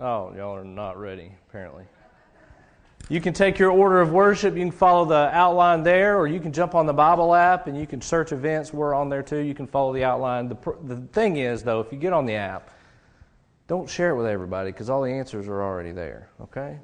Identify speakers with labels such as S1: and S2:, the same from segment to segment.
S1: Oh, y'all are not ready, apparently. You can take your order of worship. You can follow the outline there, or you can jump on the Bible app and you can search events. We're on there too. You can follow the outline. The, the thing is, though, if you get on the app, don't share it with everybody because all the answers are already there, okay?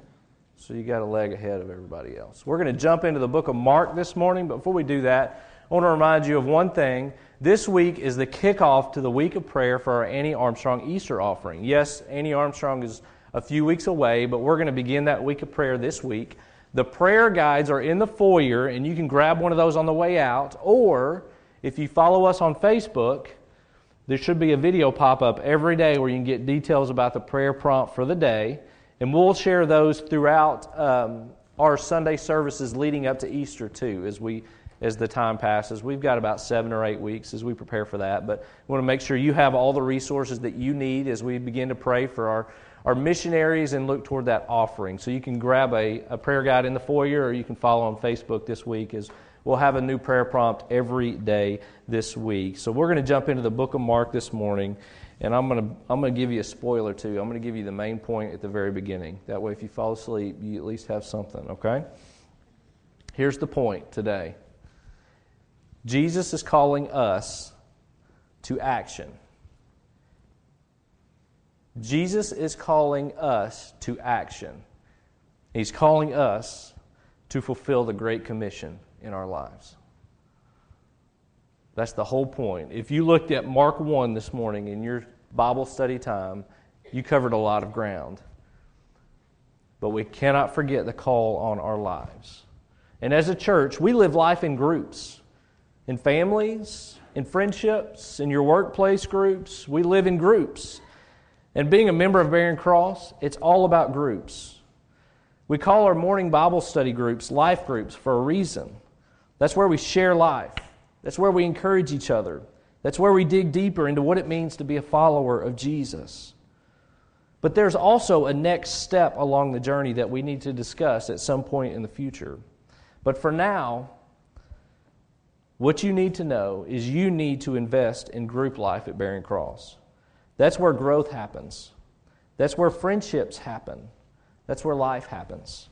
S1: So you got a leg ahead of everybody else. We're going to jump into the book of Mark this morning, but before we do that, I want to remind you of one thing. This week is the kickoff to the week of prayer for our Annie Armstrong Easter offering. Yes, Annie Armstrong is a few weeks away, but we're going to begin that week of prayer this week. The prayer guides are in the foyer, and you can grab one of those on the way out. Or if you follow us on Facebook, there should be a video pop up every day where you can get details about the prayer prompt for the day. And we'll share those throughout um, our Sunday services leading up to Easter, too, as we as the time passes. We've got about seven or eight weeks as we prepare for that, but we want to make sure you have all the resources that you need as we begin to pray for our are missionaries and look toward that offering. So you can grab a, a prayer guide in the foyer or you can follow on Facebook this week as we'll have a new prayer prompt every day this week. So we're going to jump into the book of Mark this morning. And I'm going to, I'm going to give you a spoiler too. I'm going to give you the main point at the very beginning. That way, if you fall asleep, you at least have something, okay? Here's the point today Jesus is calling us to action. Jesus is calling us to action. He's calling us to fulfill the Great Commission in our lives. That's the whole point. If you looked at Mark 1 this morning in your Bible study time, you covered a lot of ground. But we cannot forget the call on our lives. And as a church, we live life in groups, in families, in friendships, in your workplace groups. We live in groups. And being a member of Barren Cross, it's all about groups. We call our morning Bible study groups life groups for a reason. That's where we share life, that's where we encourage each other, that's where we dig deeper into what it means to be a follower of Jesus. But there's also a next step along the journey that we need to discuss at some point in the future. But for now, what you need to know is you need to invest in group life at Barren Cross. That's where growth happens. That's where friendships happen. That's where life happens.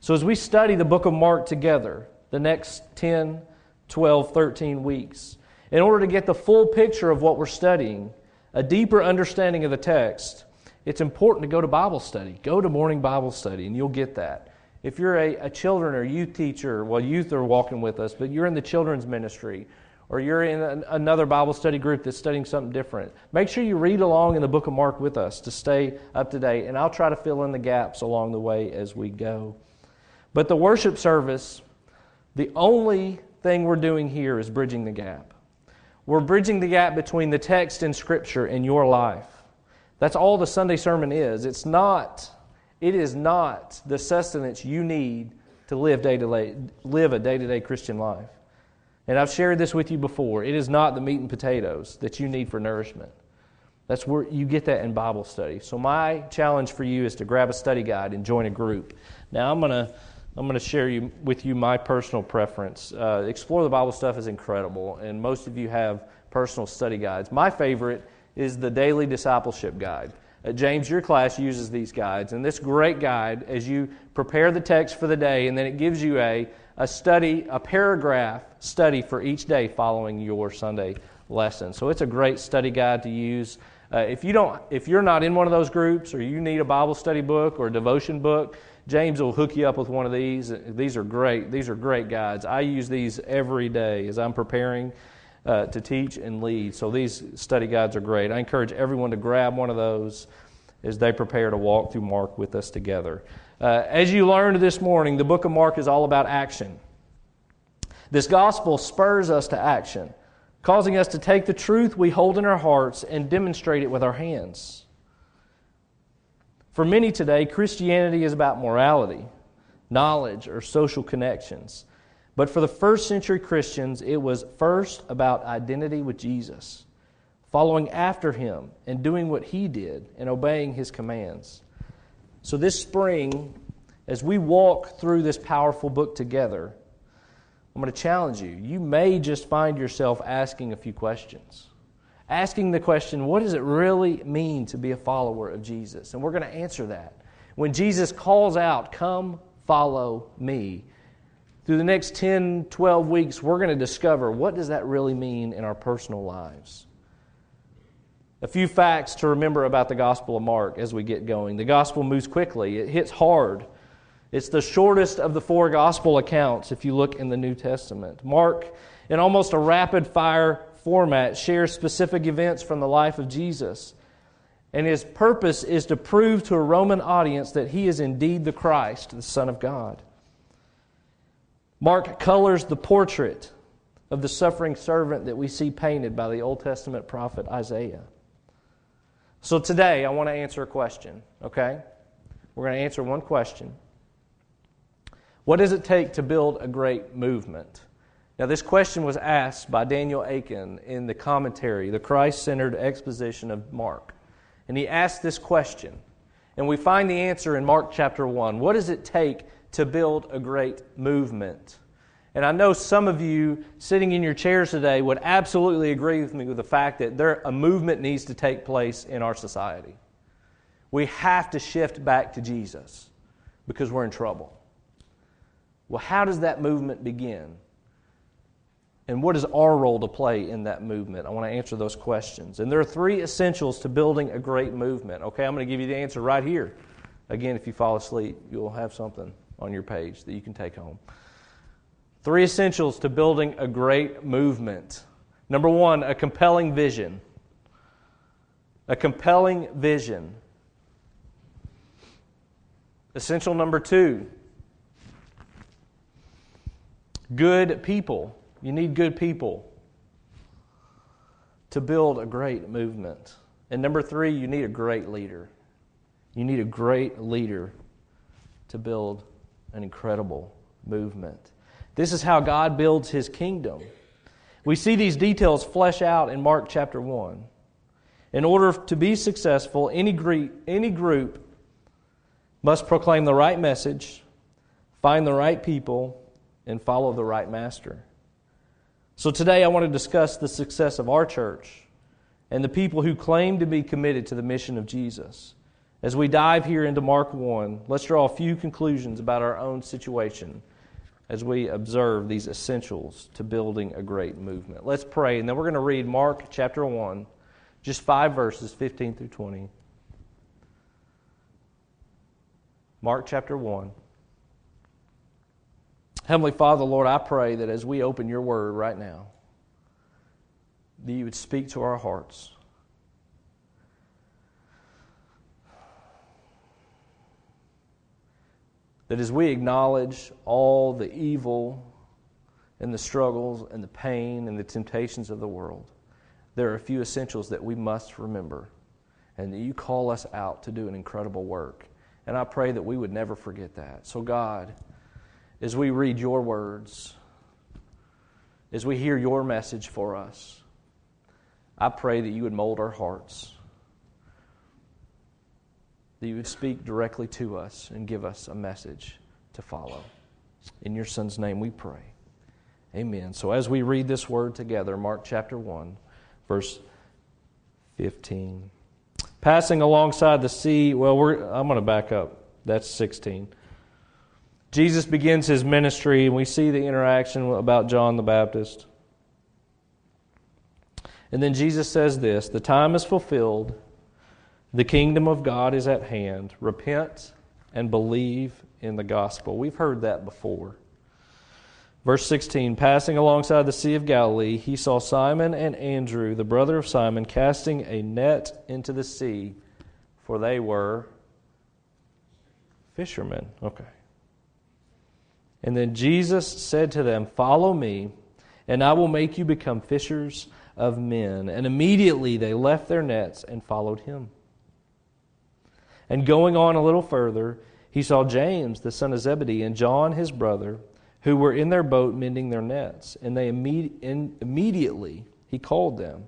S1: So, as we study the book of Mark together, the next 10, 12, 13 weeks, in order to get the full picture of what we're studying, a deeper understanding of the text, it's important to go to Bible study. Go to morning Bible study, and you'll get that. If you're a, a children or youth teacher, well, youth are walking with us, but you're in the children's ministry, or you're in an, another Bible study group that's studying something different, make sure you read along in the book of Mark with us to stay up to date. And I'll try to fill in the gaps along the way as we go. But the worship service, the only thing we're doing here is bridging the gap. We're bridging the gap between the text in Scripture and your life. That's all the Sunday sermon is. It's not, it is not the sustenance you need to live day to day, live a day to day Christian life. And I've shared this with you before. It is not the meat and potatoes that you need for nourishment. That's where you get that in Bible study. So my challenge for you is to grab a study guide and join a group. Now I'm gonna I'm gonna share you, with you my personal preference. Uh, Explore the Bible stuff is incredible, and most of you have personal study guides. My favorite is the Daily Discipleship Guide. Uh, James, your class uses these guides, and this great guide as you prepare the text for the day, and then it gives you a a study, a paragraph study for each day following your Sunday lesson. So it's a great study guide to use. Uh, if you don't, if you're not in one of those groups, or you need a Bible study book or a devotion book, James will hook you up with one of these. These are great. These are great guides. I use these every day as I'm preparing uh, to teach and lead. So these study guides are great. I encourage everyone to grab one of those as they prepare to walk through Mark with us together. Uh, as you learned this morning, the book of Mark is all about action. This gospel spurs us to action, causing us to take the truth we hold in our hearts and demonstrate it with our hands. For many today, Christianity is about morality, knowledge, or social connections. But for the first century Christians, it was first about identity with Jesus, following after him and doing what he did and obeying his commands. So, this spring, as we walk through this powerful book together, I'm going to challenge you. You may just find yourself asking a few questions, asking the question, what does it really mean to be a follower of Jesus? And we're going to answer that. When Jesus calls out, Come, follow me, through the next 10, 12 weeks, we're going to discover what does that really mean in our personal lives. A few facts to remember about the Gospel of Mark as we get going. The Gospel moves quickly, it hits hard. It's the shortest of the four Gospel accounts if you look in the New Testament. Mark, in almost a rapid fire format, shares specific events from the life of Jesus. And his purpose is to prove to a Roman audience that he is indeed the Christ, the Son of God. Mark colors the portrait of the suffering servant that we see painted by the Old Testament prophet Isaiah. So today, I want to answer a question, okay? We're going to answer one question. What does it take to build a great movement? Now, this question was asked by Daniel Akin in the commentary, the Christ centered exposition of Mark. And he asked this question. And we find the answer in Mark chapter 1. What does it take to build a great movement? And I know some of you sitting in your chairs today would absolutely agree with me with the fact that there, a movement needs to take place in our society. We have to shift back to Jesus because we're in trouble. Well, how does that movement begin? And what is our role to play in that movement? I want to answer those questions. And there are three essentials to building a great movement. Okay, I'm going to give you the answer right here. Again, if you fall asleep, you'll have something on your page that you can take home. Three essentials to building a great movement. Number one, a compelling vision. A compelling vision. Essential number two, good people. You need good people to build a great movement. And number three, you need a great leader. You need a great leader to build an incredible movement. This is how God builds his kingdom. We see these details flesh out in Mark chapter 1. In order to be successful, any group, any group must proclaim the right message, find the right people, and follow the right master. So today I want to discuss the success of our church and the people who claim to be committed to the mission of Jesus. As we dive here into Mark 1, let's draw a few conclusions about our own situation as we observe these essentials to building a great movement. Let's pray, and then we're going to read Mark chapter 1, just five verses, 15 through 20. Mark chapter 1. Heavenly Father, Lord, I pray that as we open your word right now, that you would speak to our hearts. That as we acknowledge all the evil and the struggles and the pain and the temptations of the world, there are a few essentials that we must remember, and that you call us out to do an incredible work. And I pray that we would never forget that. So, God, as we read your words, as we hear your message for us, I pray that you would mold our hearts that you would speak directly to us and give us a message to follow. In your Son's name we pray. Amen. So as we read this word together, Mark chapter 1, verse 15. Passing alongside the sea, well, I'm going to back up. That's 16. Jesus begins his ministry, and we see the interaction about John the Baptist. And then Jesus says this The time is fulfilled the kingdom of God is at hand. Repent and believe in the gospel. We've heard that before. Verse 16 Passing alongside the Sea of Galilee, he saw Simon and Andrew, the brother of Simon, casting a net into the sea, for they were fishermen. Okay. And then Jesus said to them, Follow me, and I will make you become fishers of men. And immediately they left their nets and followed him. And going on a little further, he saw James, the son of Zebedee, and John, his brother, who were in their boat mending their nets. And they imme- immediately he called them,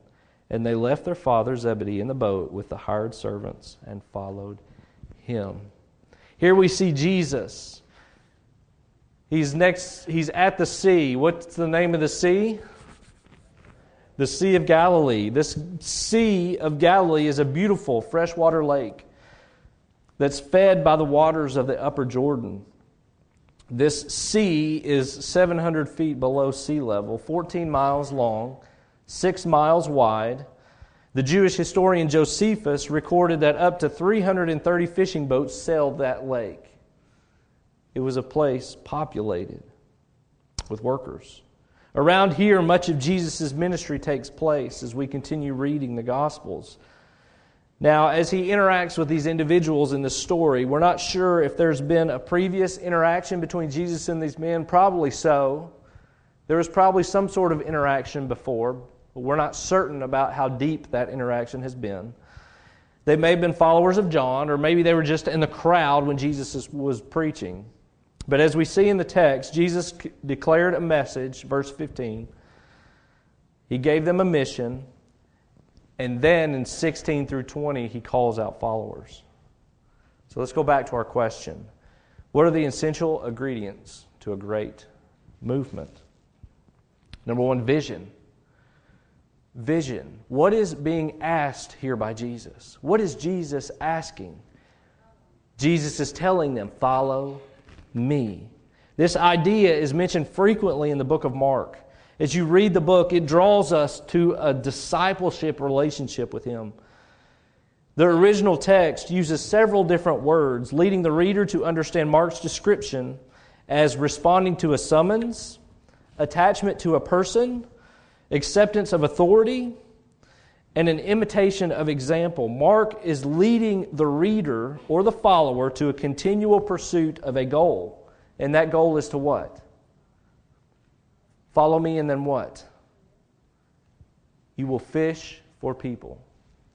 S1: and they left their father Zebedee in the boat with the hired servants and followed him. Here we see Jesus. He's next he's at the sea. What's the name of the sea? the Sea of Galilee. This Sea of Galilee is a beautiful freshwater lake that's fed by the waters of the upper Jordan. This sea is 700 feet below sea level, 14 miles long, 6 miles wide. The Jewish historian Josephus recorded that up to 330 fishing boats sailed that lake. It was a place populated with workers. Around here, much of Jesus' ministry takes place as we continue reading the Gospels. Now, as he interacts with these individuals in the story, we're not sure if there's been a previous interaction between Jesus and these men. Probably so. There was probably some sort of interaction before, but we're not certain about how deep that interaction has been. They may have been followers of John, or maybe they were just in the crowd when Jesus was preaching. But as we see in the text, Jesus declared a message, verse 15. He gave them a mission and then in 16 through 20, he calls out followers. So let's go back to our question What are the essential ingredients to a great movement? Number one, vision. Vision. What is being asked here by Jesus? What is Jesus asking? Jesus is telling them, Follow me. This idea is mentioned frequently in the book of Mark. As you read the book, it draws us to a discipleship relationship with Him. The original text uses several different words, leading the reader to understand Mark's description as responding to a summons, attachment to a person, acceptance of authority, and an imitation of example. Mark is leading the reader or the follower to a continual pursuit of a goal. And that goal is to what? Follow me, and then what? You will fish for people.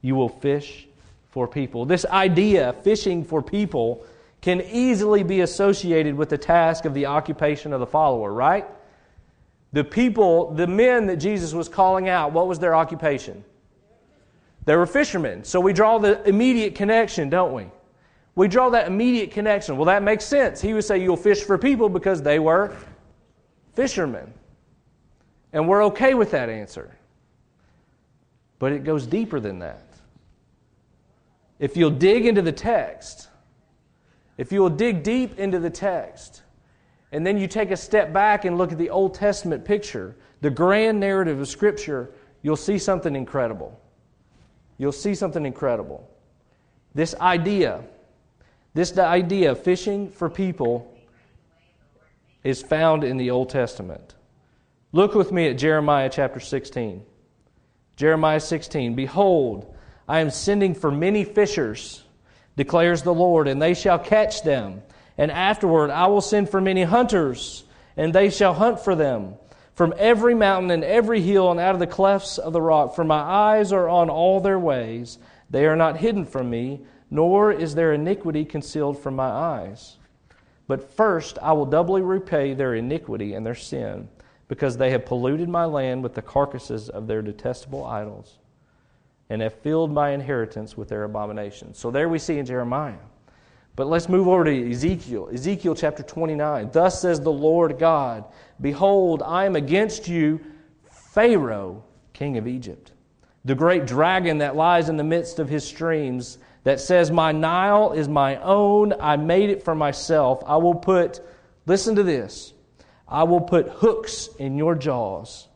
S1: You will fish for people. This idea, fishing for people, can easily be associated with the task of the occupation of the follower, right? The people, the men that Jesus was calling out, what was their occupation? They were fishermen. So we draw the immediate connection, don't we? We draw that immediate connection. Well, that makes sense. He would say, You'll fish for people because they were fishermen. And we're okay with that answer. But it goes deeper than that. If you'll dig into the text, if you will dig deep into the text, and then you take a step back and look at the Old Testament picture, the grand narrative of Scripture, you'll see something incredible. You'll see something incredible. This idea, this idea of fishing for people is found in the Old Testament. Look with me at Jeremiah chapter 16. Jeremiah 16 Behold, I am sending for many fishers, declares the Lord, and they shall catch them. And afterward I will send for many hunters, and they shall hunt for them. From every mountain and every hill and out of the clefts of the rock, for my eyes are on all their ways. They are not hidden from me, nor is their iniquity concealed from my eyes. But first I will doubly repay their iniquity and their sin because they have polluted my land with the carcasses of their detestable idols and have filled my inheritance with their abominations. So there we see in Jeremiah. But let's move over to Ezekiel. Ezekiel chapter 29. Thus says the Lord God Behold, I am against you, Pharaoh, king of Egypt, the great dragon that lies in the midst of his streams, that says, My Nile is my own, I made it for myself. I will put, listen to this, I will put hooks in your jaws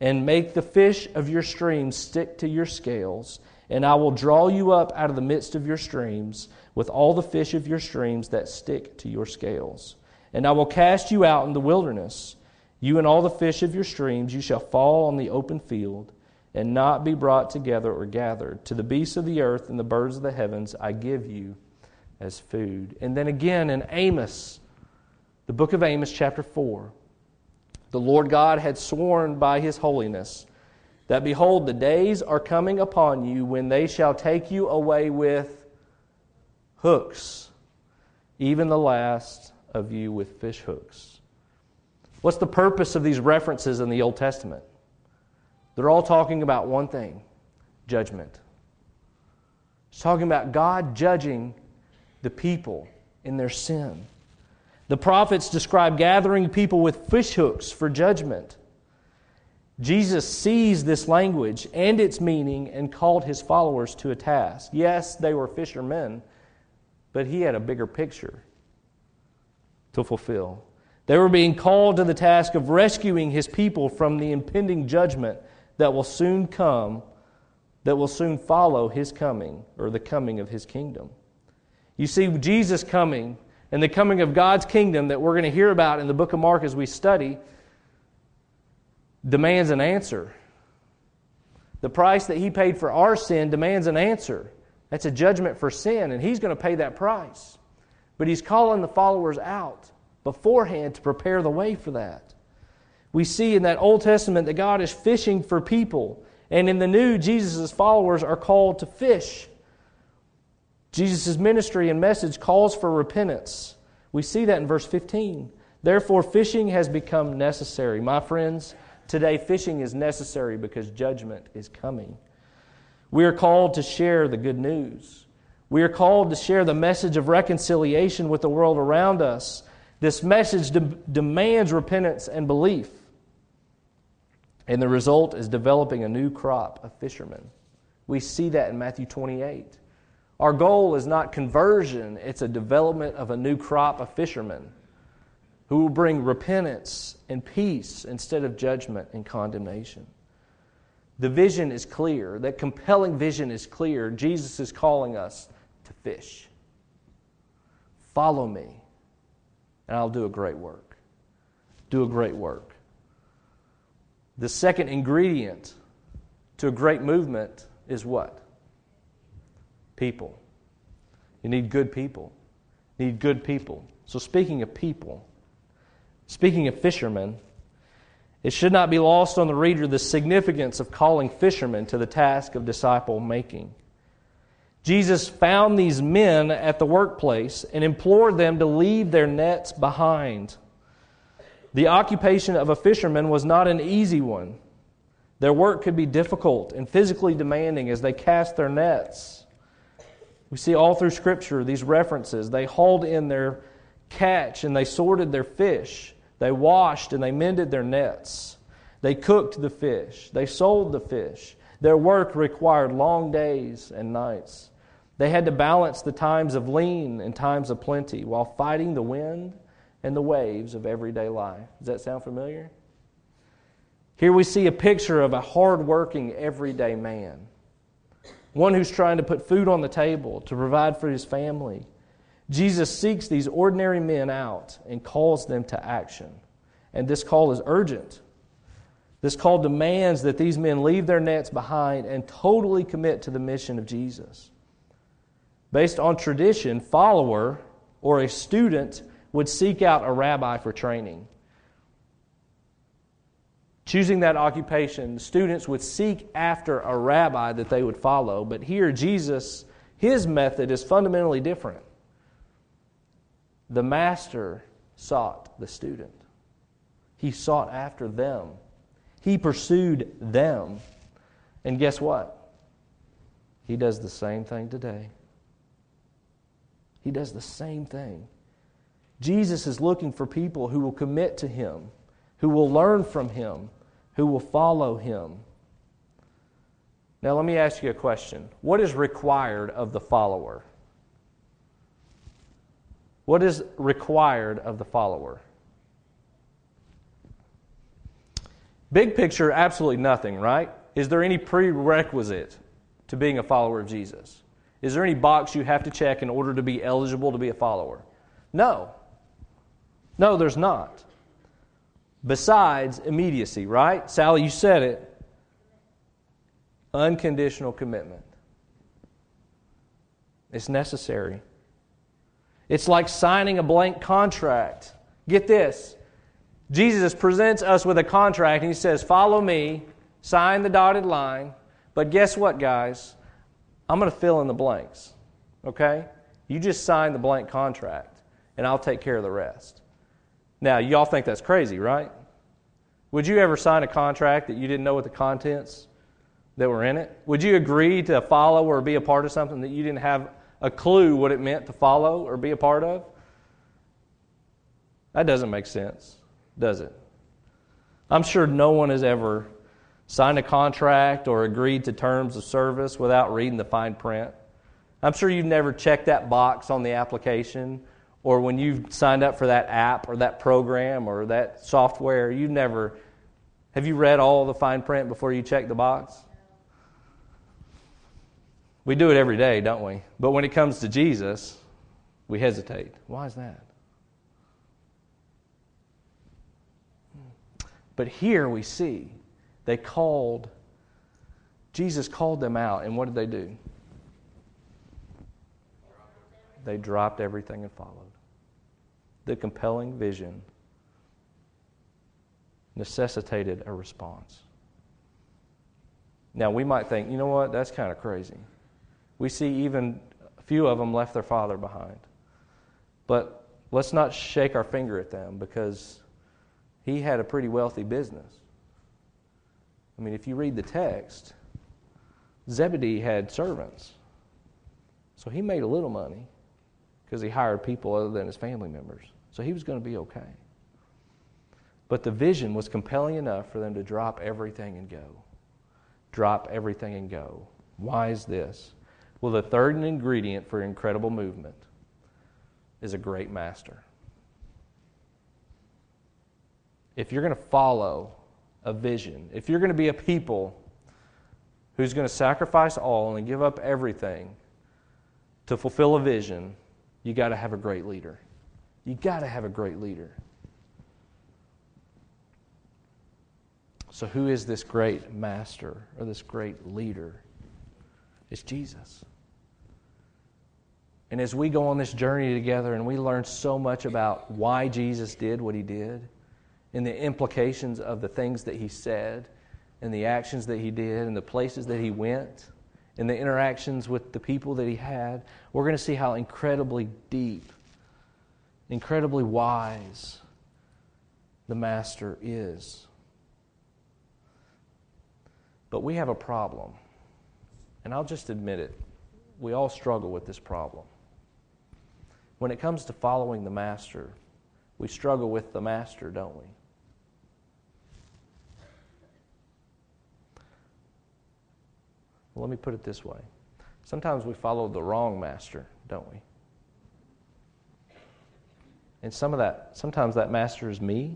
S1: and make the fish of your streams stick to your scales, and I will draw you up out of the midst of your streams with all the fish of your streams that stick to your scales. And I will cast you out in the wilderness. You and all the fish of your streams, you shall fall on the open field and not be brought together or gathered. To the beasts of the earth and the birds of the heavens I give you as food. And then again in Amos the book of Amos, chapter 4. The Lord God had sworn by his holiness that, behold, the days are coming upon you when they shall take you away with hooks, even the last of you with fish hooks. What's the purpose of these references in the Old Testament? They're all talking about one thing judgment. It's talking about God judging the people in their sin. The prophets describe gathering people with fishhooks for judgment. Jesus sees this language and its meaning and called his followers to a task. Yes, they were fishermen, but he had a bigger picture to fulfill. They were being called to the task of rescuing his people from the impending judgment that will soon come, that will soon follow his coming or the coming of his kingdom. You see, Jesus coming and the coming of God's kingdom that we're going to hear about in the book of Mark as we study demands an answer. The price that he paid for our sin demands an answer. That's a judgment for sin, and he's going to pay that price. But he's calling the followers out beforehand to prepare the way for that. We see in that Old Testament that God is fishing for people, and in the New, Jesus' followers are called to fish. Jesus' ministry and message calls for repentance. We see that in verse 15. Therefore, fishing has become necessary. My friends, today fishing is necessary because judgment is coming. We are called to share the good news. We are called to share the message of reconciliation with the world around us. This message de- demands repentance and belief. And the result is developing a new crop of fishermen. We see that in Matthew 28. Our goal is not conversion, it's a development of a new crop of fishermen who will bring repentance and peace instead of judgment and condemnation. The vision is clear. That compelling vision is clear. Jesus is calling us to fish. Follow me, and I'll do a great work. Do a great work. The second ingredient to a great movement is what? People. You need good people. You need good people. So, speaking of people, speaking of fishermen, it should not be lost on the reader the significance of calling fishermen to the task of disciple making. Jesus found these men at the workplace and implored them to leave their nets behind. The occupation of a fisherman was not an easy one. Their work could be difficult and physically demanding as they cast their nets. We see all through Scripture these references. They hauled in their catch and they sorted their fish. They washed and they mended their nets. They cooked the fish. They sold the fish. Their work required long days and nights. They had to balance the times of lean and times of plenty while fighting the wind and the waves of everyday life. Does that sound familiar? Here we see a picture of a hardworking, everyday man one who's trying to put food on the table to provide for his family. Jesus seeks these ordinary men out and calls them to action. And this call is urgent. This call demands that these men leave their nets behind and totally commit to the mission of Jesus. Based on tradition, follower or a student would seek out a rabbi for training. Choosing that occupation, students would seek after a rabbi that they would follow. But here, Jesus, his method is fundamentally different. The master sought the student, he sought after them, he pursued them. And guess what? He does the same thing today. He does the same thing. Jesus is looking for people who will commit to him who will learn from him, who will follow him. Now, let me ask you a question. What is required of the follower? What is required of the follower? Big picture, absolutely nothing, right? Is there any prerequisite to being a follower of Jesus? Is there any box you have to check in order to be eligible to be a follower? No. No, there's not besides immediacy, right? Sally, you said it. Unconditional commitment. It's necessary. It's like signing a blank contract. Get this. Jesus presents us with a contract and he says, Follow me, sign the dotted line. But guess what, guys? I'm going to fill in the blanks. Okay? You just sign the blank contract and I'll take care of the rest. Now, y'all think that's crazy, right? Would you ever sign a contract that you didn't know what the contents that were in it? Would you agree to follow or be a part of something that you didn't have a clue what it meant to follow or be a part of? That doesn't make sense, does it? I'm sure no one has ever signed a contract or agreed to terms of service without reading the fine print. I'm sure you've never checked that box on the application or when you've signed up for that app or that program or that software, you've never have you read all the fine print before you check the box? We do it every day, don't we? But when it comes to Jesus, we hesitate. Why is that? But here we see they called, Jesus called them out, and what did they do? They dropped everything and followed. The compelling vision necessitated a response. Now, we might think, you know what, that's kind of crazy. We see even a few of them left their father behind. But let's not shake our finger at them because he had a pretty wealthy business. I mean, if you read the text, Zebedee had servants. So he made a little money because he hired people other than his family members. So he was going to be okay. But the vision was compelling enough for them to drop everything and go. Drop everything and go. Why is this? Well, the third ingredient for incredible movement is a great master if you're going to follow a vision, if you're going to be a people who's going to sacrifice all and give up everything to fulfill a vision, you got to have a great leader. You got to have a great leader. So, who is this great master or this great leader? It's Jesus. And as we go on this journey together and we learn so much about why Jesus did what he did, and the implications of the things that he said and the actions that he did and the places that he went and the interactions with the people that he had, we're going to see how incredibly deep, incredibly wise the Master is. But we have a problem. And I'll just admit it. We all struggle with this problem. When it comes to following the Master, we struggle with the Master, don't we? Let me put it this way. Sometimes we follow the wrong master, don't we? And some of that, sometimes that master is me.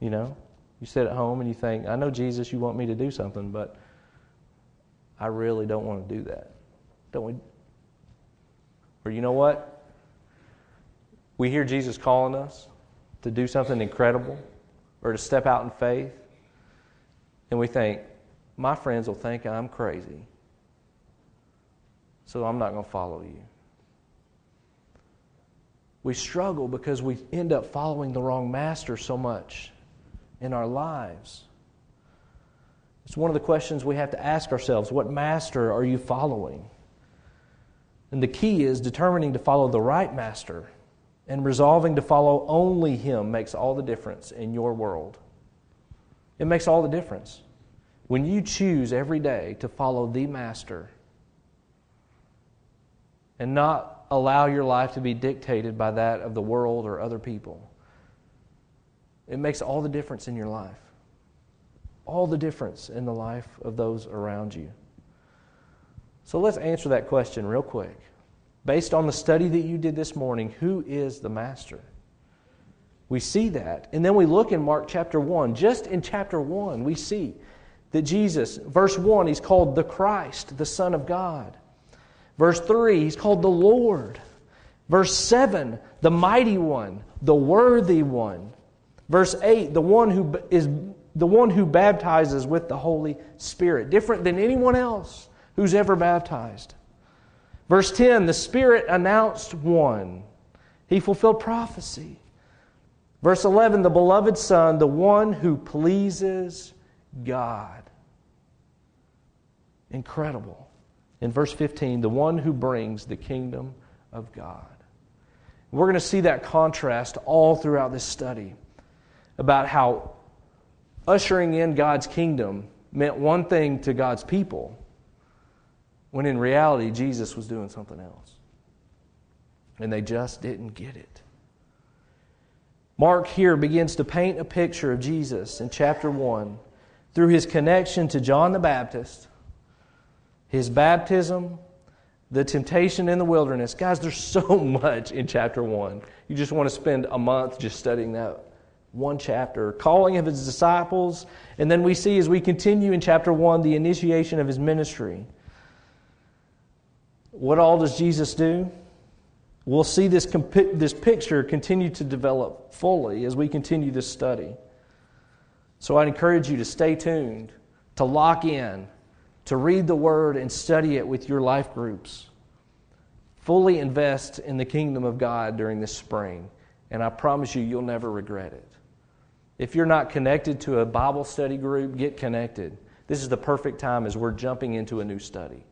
S1: You know, you sit at home and you think, I know, Jesus, you want me to do something, but I really don't want to do that. Don't we? Or you know what? We hear Jesus calling us to do something incredible or to step out in faith, and we think, my friends will think I'm crazy. So I'm not going to follow you. We struggle because we end up following the wrong master so much in our lives. It's one of the questions we have to ask ourselves what master are you following? And the key is determining to follow the right master and resolving to follow only him makes all the difference in your world. It makes all the difference. When you choose every day to follow the Master and not allow your life to be dictated by that of the world or other people, it makes all the difference in your life. All the difference in the life of those around you. So let's answer that question real quick. Based on the study that you did this morning, who is the Master? We see that. And then we look in Mark chapter 1. Just in chapter 1, we see that Jesus, verse 1, he's called the Christ, the Son of God. Verse 3, he's called the Lord. Verse 7, the mighty one, the worthy one. Verse 8, the one who is the one who baptizes with the Holy Spirit, different than anyone else who's ever baptized. Verse 10, the Spirit announced one. He fulfilled prophecy. Verse 11, the beloved Son, the one who pleases God. Incredible. In verse 15, the one who brings the kingdom of God. We're going to see that contrast all throughout this study about how ushering in God's kingdom meant one thing to God's people, when in reality, Jesus was doing something else. And they just didn't get it. Mark here begins to paint a picture of Jesus in chapter 1 through his connection to John the Baptist, his baptism, the temptation in the wilderness. Guys, there's so much in chapter 1. You just want to spend a month just studying that one chapter. Calling of his disciples, and then we see as we continue in chapter 1 the initiation of his ministry. What all does Jesus do? We'll see this, this picture continue to develop fully as we continue this study. So I'd encourage you to stay tuned, to lock in, to read the Word and study it with your life groups. Fully invest in the kingdom of God during this spring, and I promise you, you'll never regret it. If you're not connected to a Bible study group, get connected. This is the perfect time as we're jumping into a new study.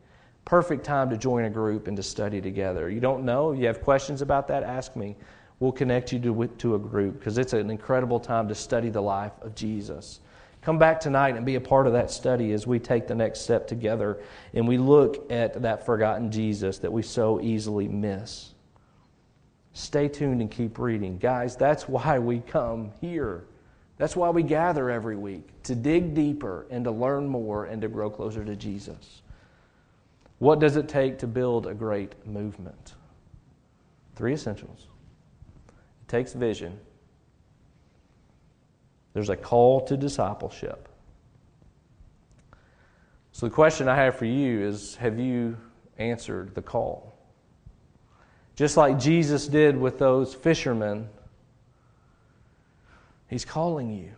S1: Perfect time to join a group and to study together. You don't know, you have questions about that, ask me. We'll connect you to, to a group because it's an incredible time to study the life of Jesus. Come back tonight and be a part of that study as we take the next step together and we look at that forgotten Jesus that we so easily miss. Stay tuned and keep reading. Guys, that's why we come here. That's why we gather every week to dig deeper and to learn more and to grow closer to Jesus. What does it take to build a great movement? Three essentials it takes vision, there's a call to discipleship. So, the question I have for you is Have you answered the call? Just like Jesus did with those fishermen, He's calling you.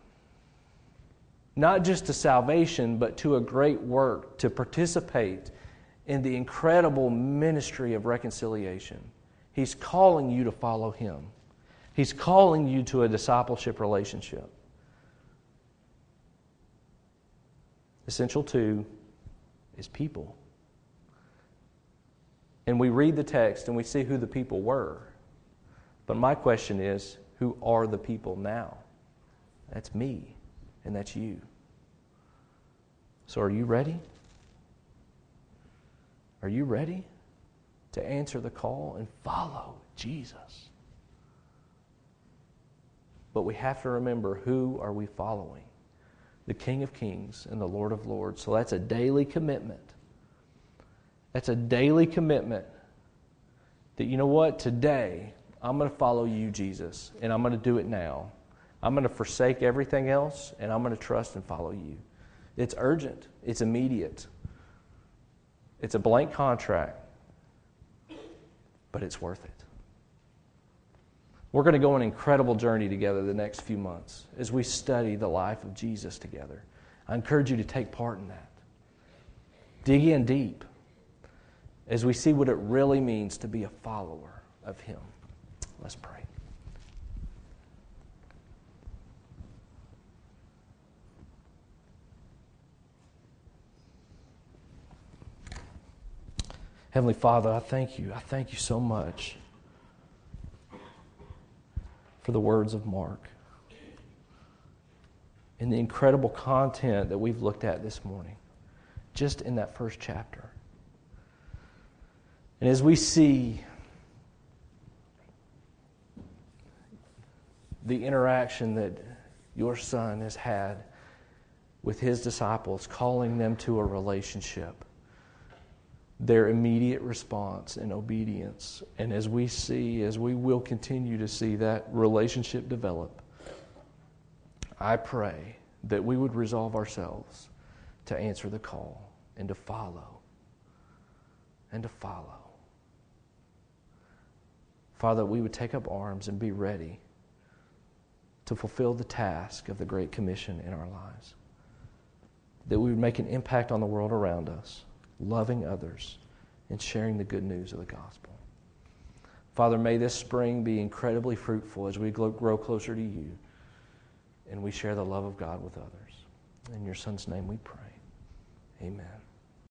S1: Not just to salvation, but to a great work, to participate in the incredible ministry of reconciliation. He's calling you to follow Him, He's calling you to a discipleship relationship. Essential two is people. And we read the text and we see who the people were. But my question is who are the people now? That's me, and that's you. So, are you ready? Are you ready to answer the call and follow Jesus? But we have to remember who are we following? The King of Kings and the Lord of Lords. So that's a daily commitment. That's a daily commitment that, you know what, today I'm going to follow you, Jesus, and I'm going to do it now. I'm going to forsake everything else and I'm going to trust and follow you. It's urgent, it's immediate, it's a blank contract, but it's worth it. We're going to go on an incredible journey together the next few months as we study the life of Jesus together. I encourage you to take part in that. Dig in deep as we see what it really means to be a follower of Him. Let's pray. Heavenly Father, I thank you. I thank you so much for the words of Mark and the incredible content that we've looked at this morning, just in that first chapter. And as we see the interaction that your son has had with his disciples, calling them to a relationship their immediate response and obedience. And as we see, as we will continue to see that relationship develop, I pray that we would resolve ourselves to answer the call and to follow. And to follow. Father, we would take up arms and be ready to fulfill the task of the Great Commission in our lives. That we would make an impact on the world around us loving others, and sharing the good news of the gospel. Father, may this spring be incredibly fruitful as we grow closer to you and we share the love of God with others. In your Son's name we pray. Amen.